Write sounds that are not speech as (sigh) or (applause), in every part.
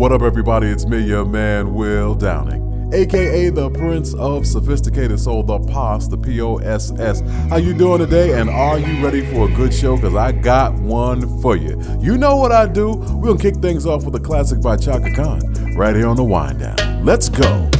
What up, everybody? It's me, your man, Will Downing, aka the Prince of Sophisticated Soul, the POS, the P O S S. How you doing today? And are you ready for a good show? Because I got one for you. You know what I do? We're gonna kick things off with a classic by Chaka Khan right here on the Wind Down. Let's go.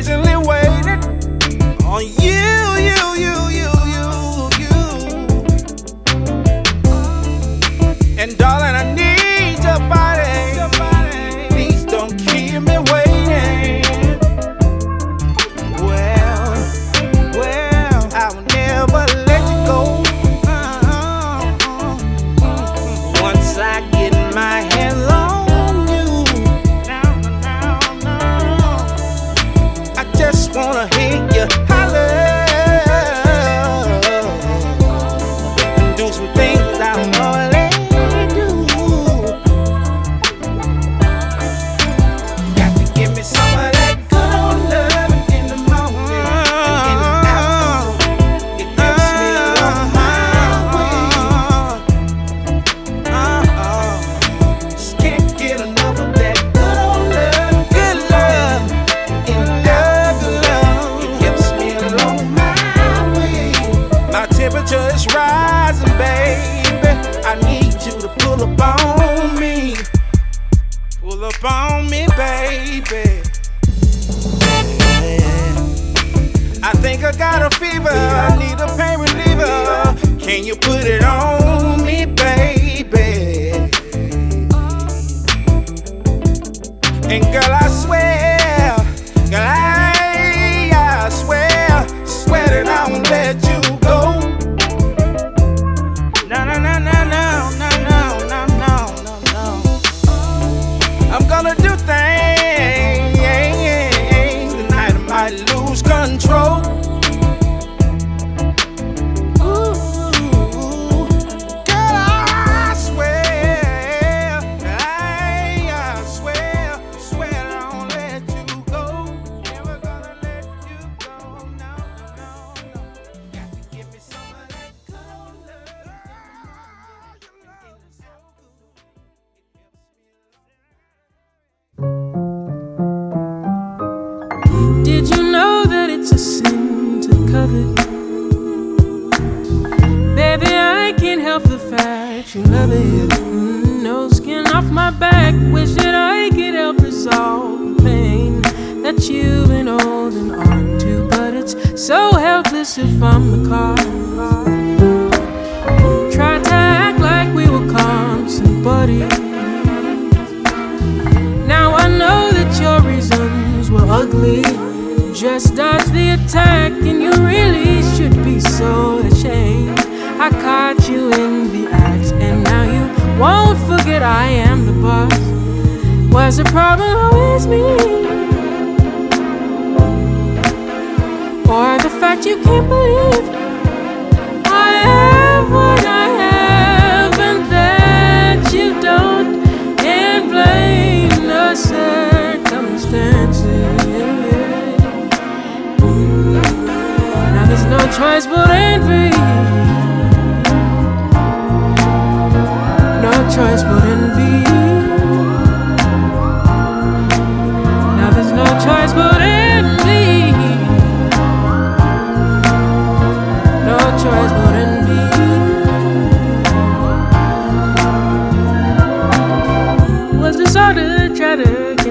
amazingly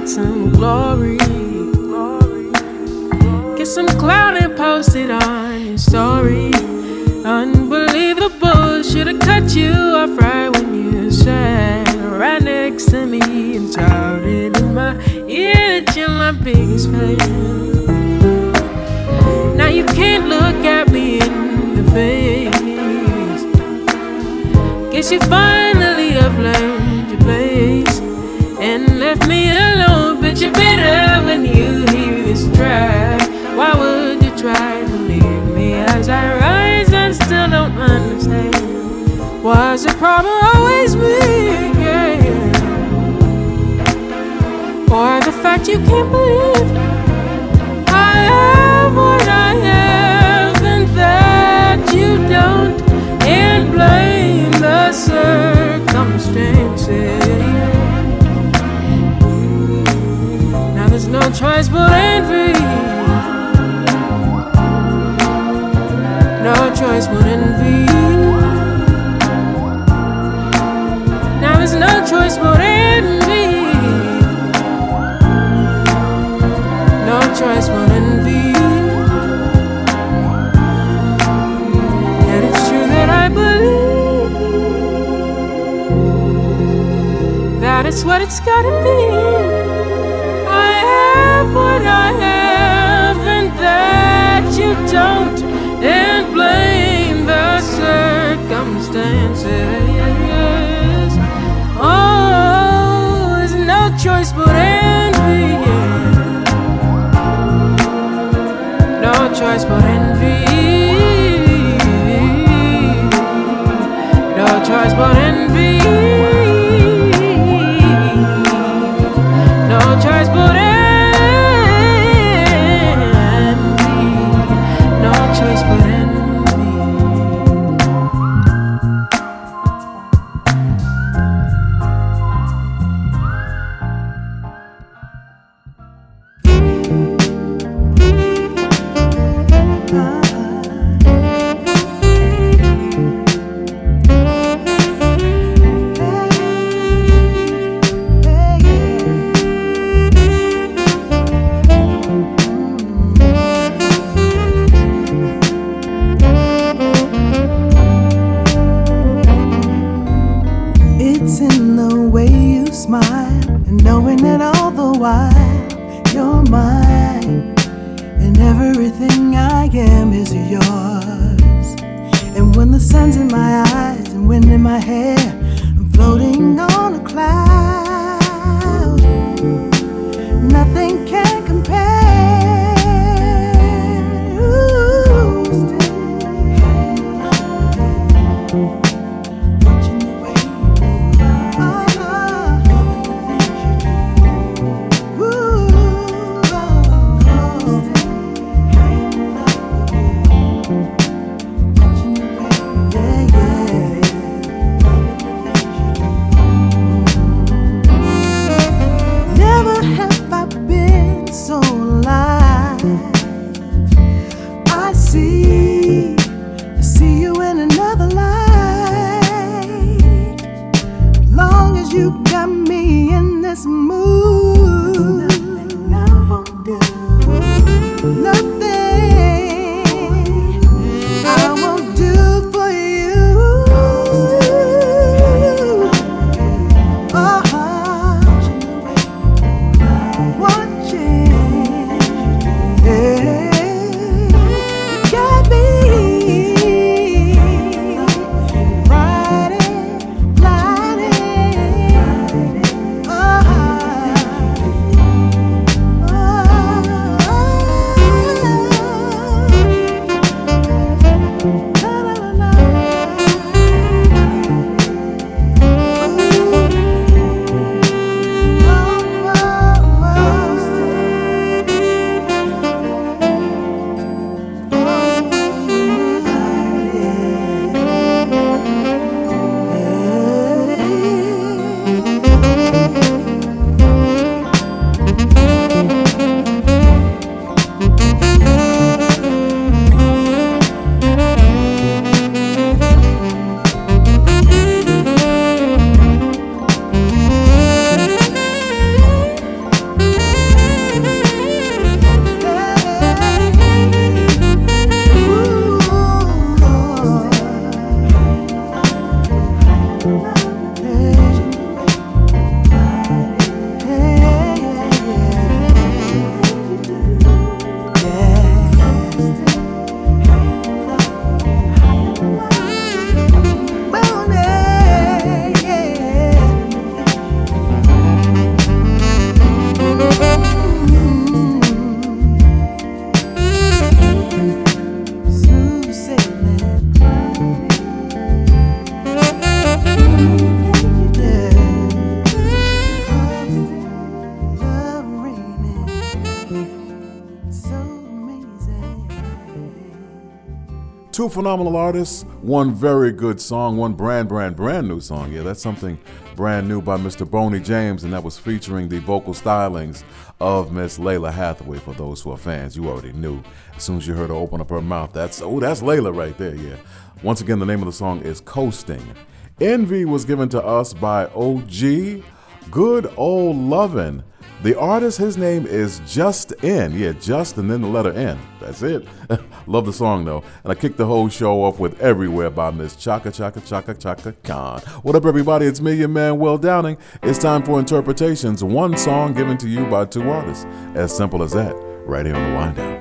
some glory. Get some clout and post it on your story. Unbelievable, should've cut you off right when you sat right next to me and shouted in my ear that you're my biggest fan. Now you can't look at me in the face. Guess you finally have learned and left me alone. But you're better when you hear this try. Why would you try to leave me as I rise? I still don't understand. Why's the problem always me? Yeah. Or the fact you can't believe I have what I have, and that you don't. And blame the circumstances. No choice but envy. No choice but envy. Now there's no choice but envy. No choice but envy. And it's true that I believe that it's what it's gotta be. I have and that you don't, and blame the circumstances. Oh, no choice but envy. No choice but envy. Two phenomenal artists, one very good song, one brand, brand, brand new song. Yeah, that's something brand new by Mr. Boney James, and that was featuring the vocal stylings of Miss Lalah Hathaway. For those who are fans, you already knew as soon as you heard her open up her mouth. That's oh, that's Lalah right there. Yeah. Once again, the name of the song is Coasting. Envy was given to us by OG. Good old lovin'. The artist, his name is Just N. Yeah, just and then the letter N. That's it. (laughs) Love the song though. And I kicked the whole show off with Everywhere by Miss Chaka Chaka Chaka Chaka Khan. What up, everybody? It's me, your man, Will Downing. It's time for interpretations. One song given to you by two artists. As simple as that. Right here on the wind down.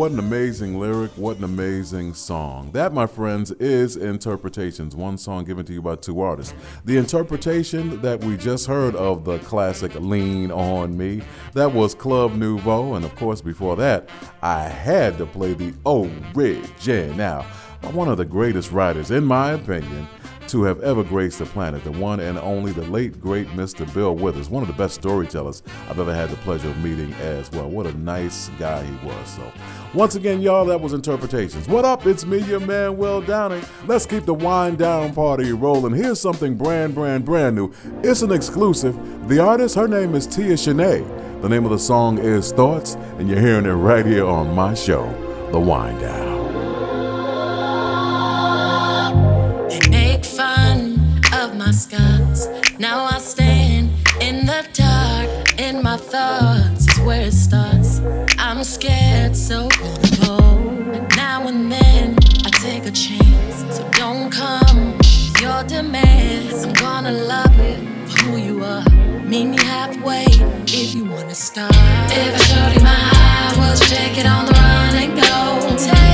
What an amazing lyric. What an amazing song. That, my friends, is Interpretations, one song given to you by two artists. The interpretation that we just heard of the classic Lean On Me, that was Club Nouveau. And of course, before that, I had to play the original one of the greatest writers, in my opinion, to have ever graced the planet, the one and only, the late, great Mr. Bill Withers, one of the best storytellers I've ever had the pleasure of meeting as well. What a nice guy he was. So, once again, y'all, that was Interpretations. What up? It's me, your man, Will Downing. Let's keep the wind down party rolling. Here's something brand, brand, brand new. It's an exclusive. The artist, her name is Tia Shanae. The name of the song is Thoughts, and you're hearing it right here on my show, The Wind Down. Now I stand in the dark, in my thoughts is where it starts. I'm scared, so vulnerable. Now and then I take a chance, so don't come with your demands. I'm gonna love you for who you are. Meet me halfway if you wanna start. If I showed you my heart, would you take it on the run and go? Take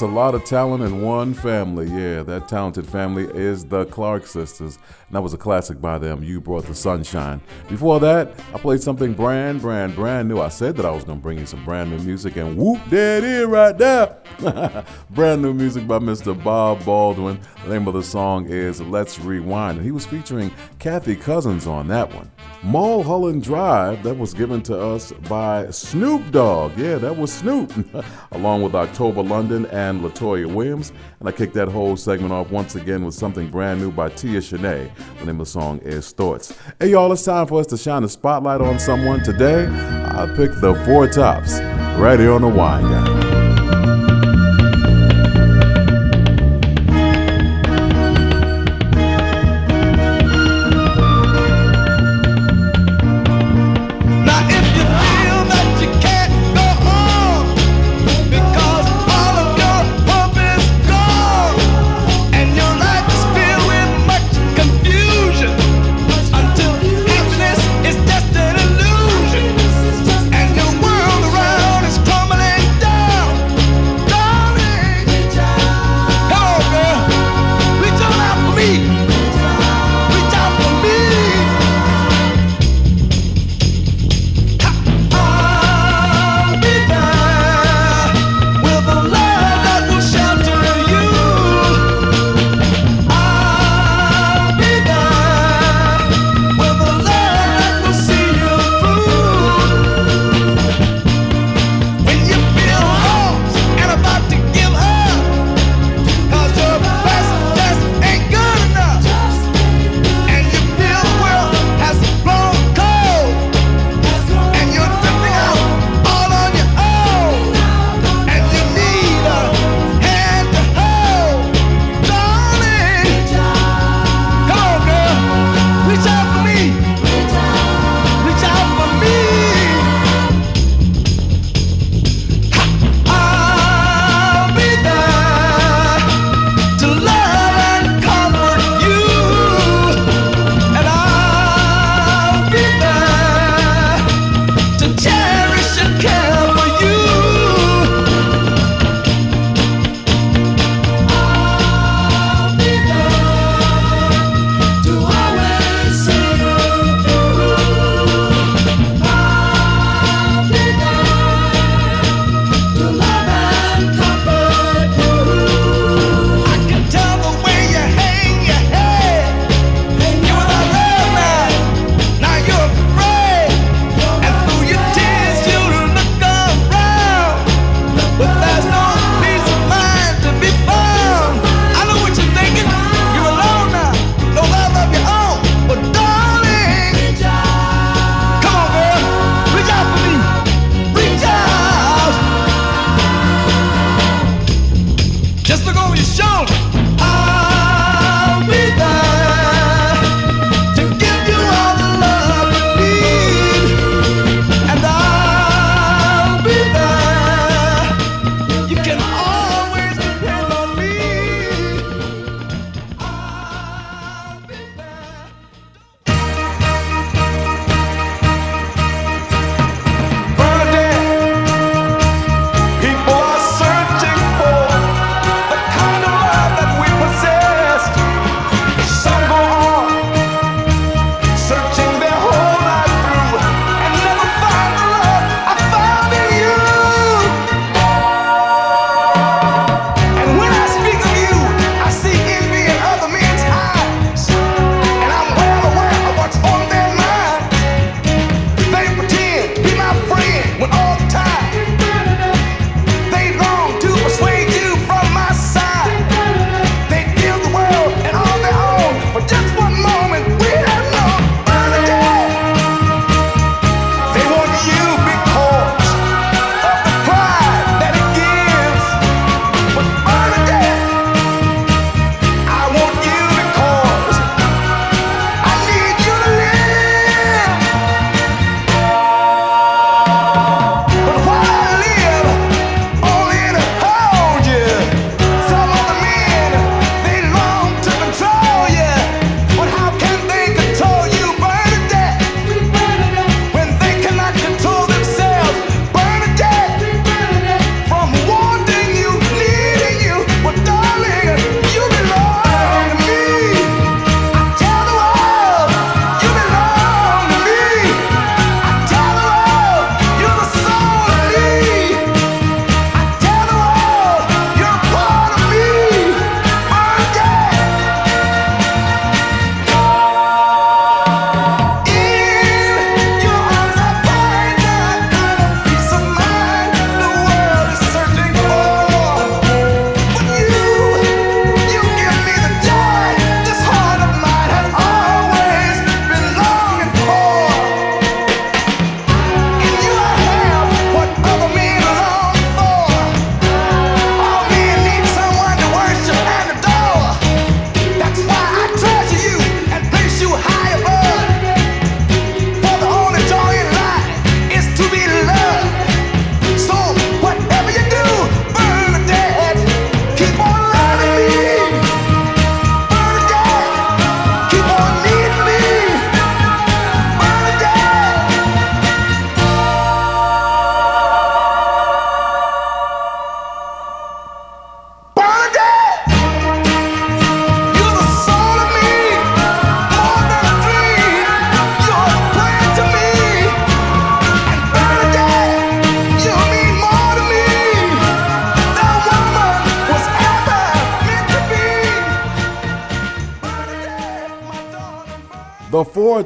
That's a lot of talent in one family. Yeah, that talented family is the Clark sisters. And that was a classic by them. You brought the sunshine. Before that, I played something brand, brand, brand new. I said that I was going to bring you some brand new music, and whoop, there it is right there. (laughs) brand new music by Mr. Bob Baldwin. The name of the song is Let's Rewind. And he was featuring Kathy Cousins on that one. Mulholland Drive, that was given to us by Snoop Dogg. Yeah, that was Snoop, (laughs) along with October London and Latoya Williams. And I kicked that whole segment off once again with something brand new by Tia Shanae. The name of the song is Thoughts. Hey, y'all, it's time for us to shine a spotlight on someone. Today, I picked the Four Tops right here on the Wind Down.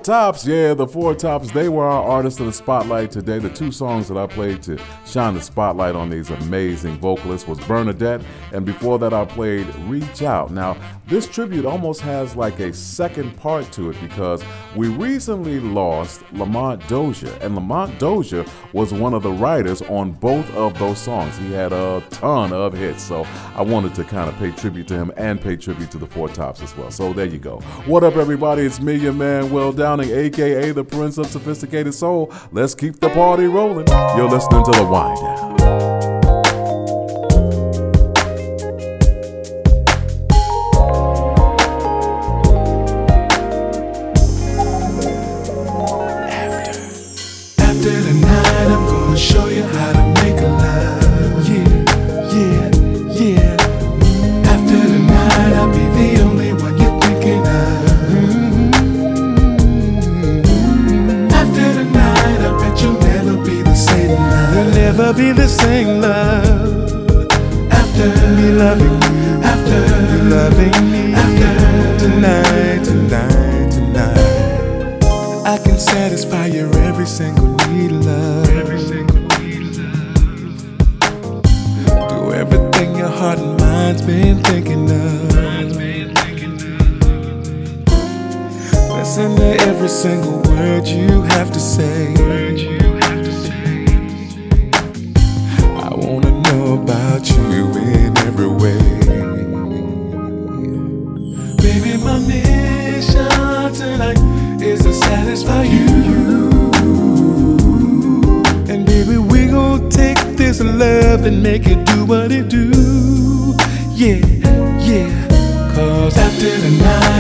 Tops, yeah, the Four Tops, they were our artists of the spotlight today. The two songs that I played to shine the spotlight on these amazing vocalists was Bernadette, and before that I played Reach Out. Now, this tribute almost has like a second part to it because we recently lost Lamont Dozier, and Lamont Dozier was one of the writers on both of those songs. He had a ton of hits, so I wanted to kind of pay tribute to him and pay tribute to the Four Tops as well. So there you go. What up, everybody? It's me, your man, Will Down. Browning, aka the Prince of Sophisticated Soul. Let's keep the party rolling. You're listening to the Wind Down.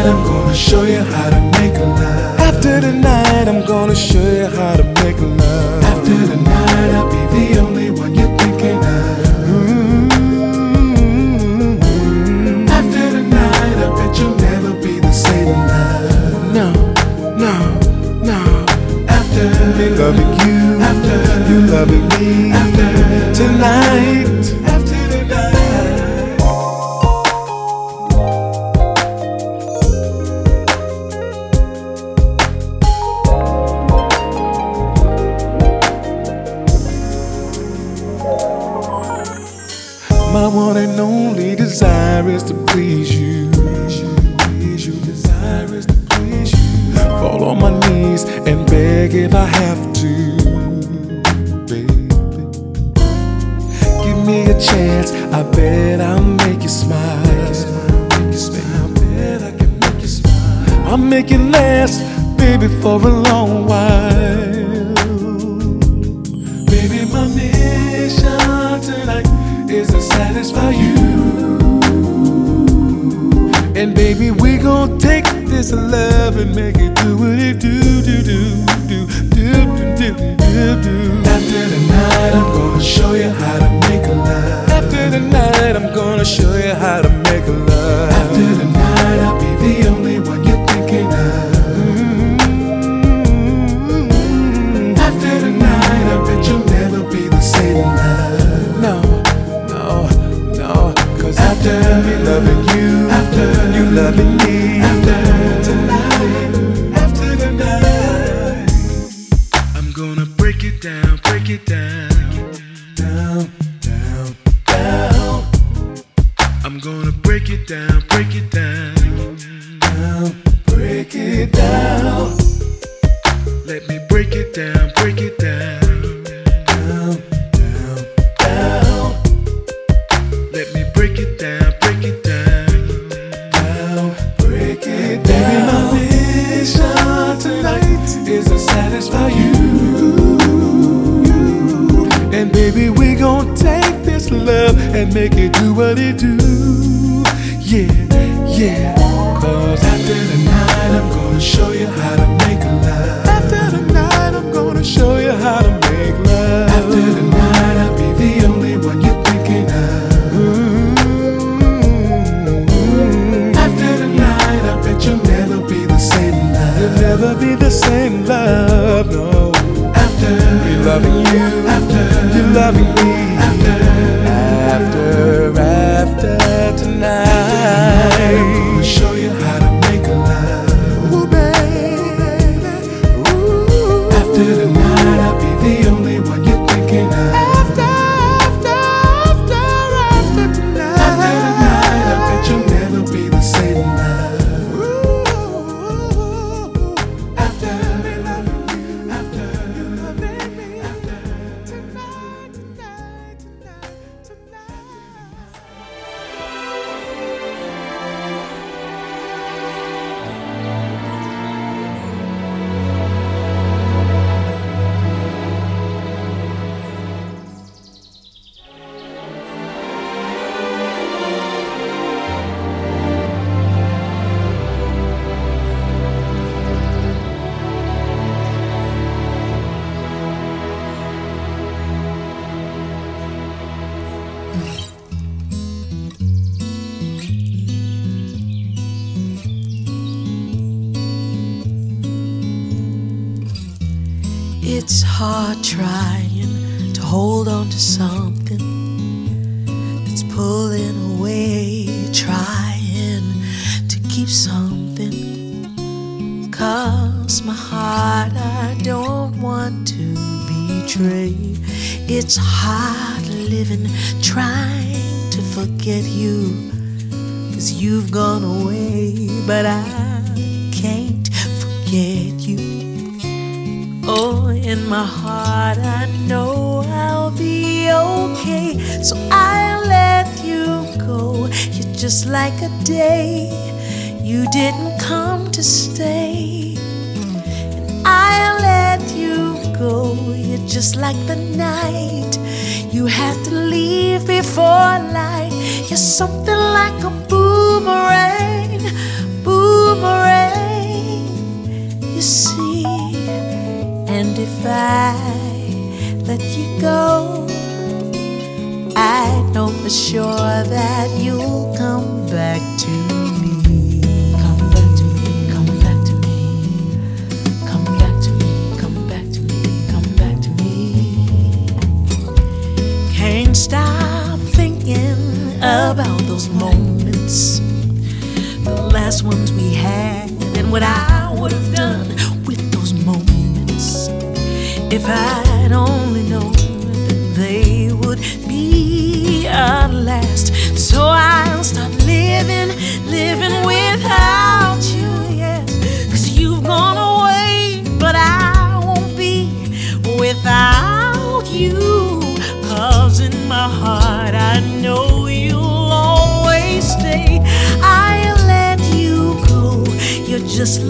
tonight I'm gonna show you how to make a life. After tonight I'm gonna show you how to break it down. Down, down, down. I'm gonna break it down, break it down. Hard trying to hold on to something that's pulling away, trying to keep something. Cause my heart, I don't want to betray. It's hard sure that Just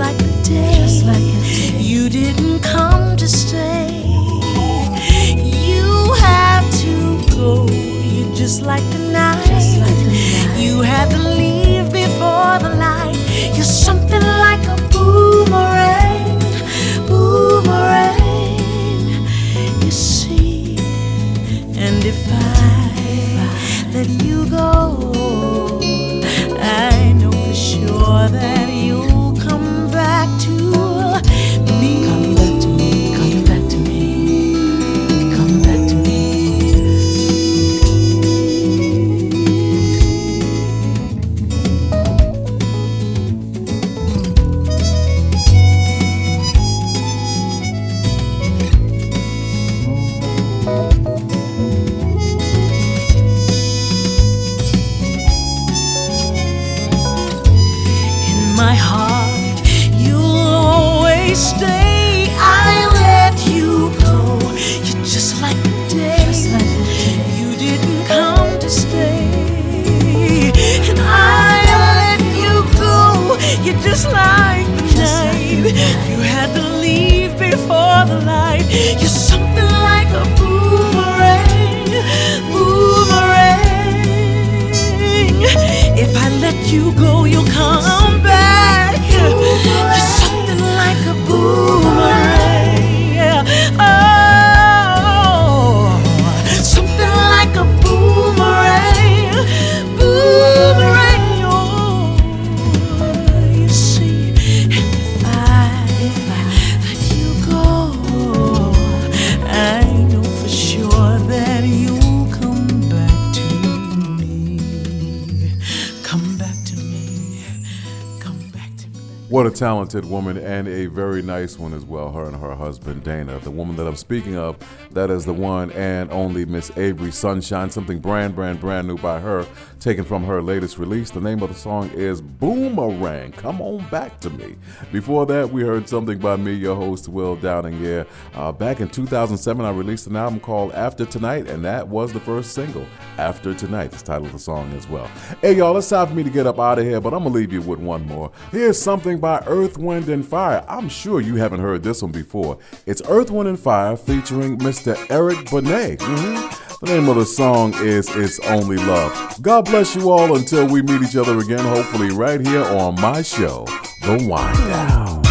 talented woman and a very nice one as well, her and her husband Dana. The woman that I'm speaking of, that is the one and only Miss Avery Sunshine, something brand, brand, brand new by her, taken from her latest release. The name of the song is Boomerang. Come on back to me. Before that, we heard something by me, your host, Will Downing. Yeah, uh, back in 2007, I released an album called After Tonight, and that was the first single, After Tonight, is title of the song as well. Hey, y'all, it's time for me to get up out of here, but I'm going to leave you with one more. Here's something by Earth, Wind, and Fire. I'm sure you haven't heard this one before. It's Earth, Wind, and Fire featuring Mr. Eric Benet. Mhm. The name of the song is It's Only Love. God bless you all until we meet each other again, hopefully right here on my show, The Wind Down.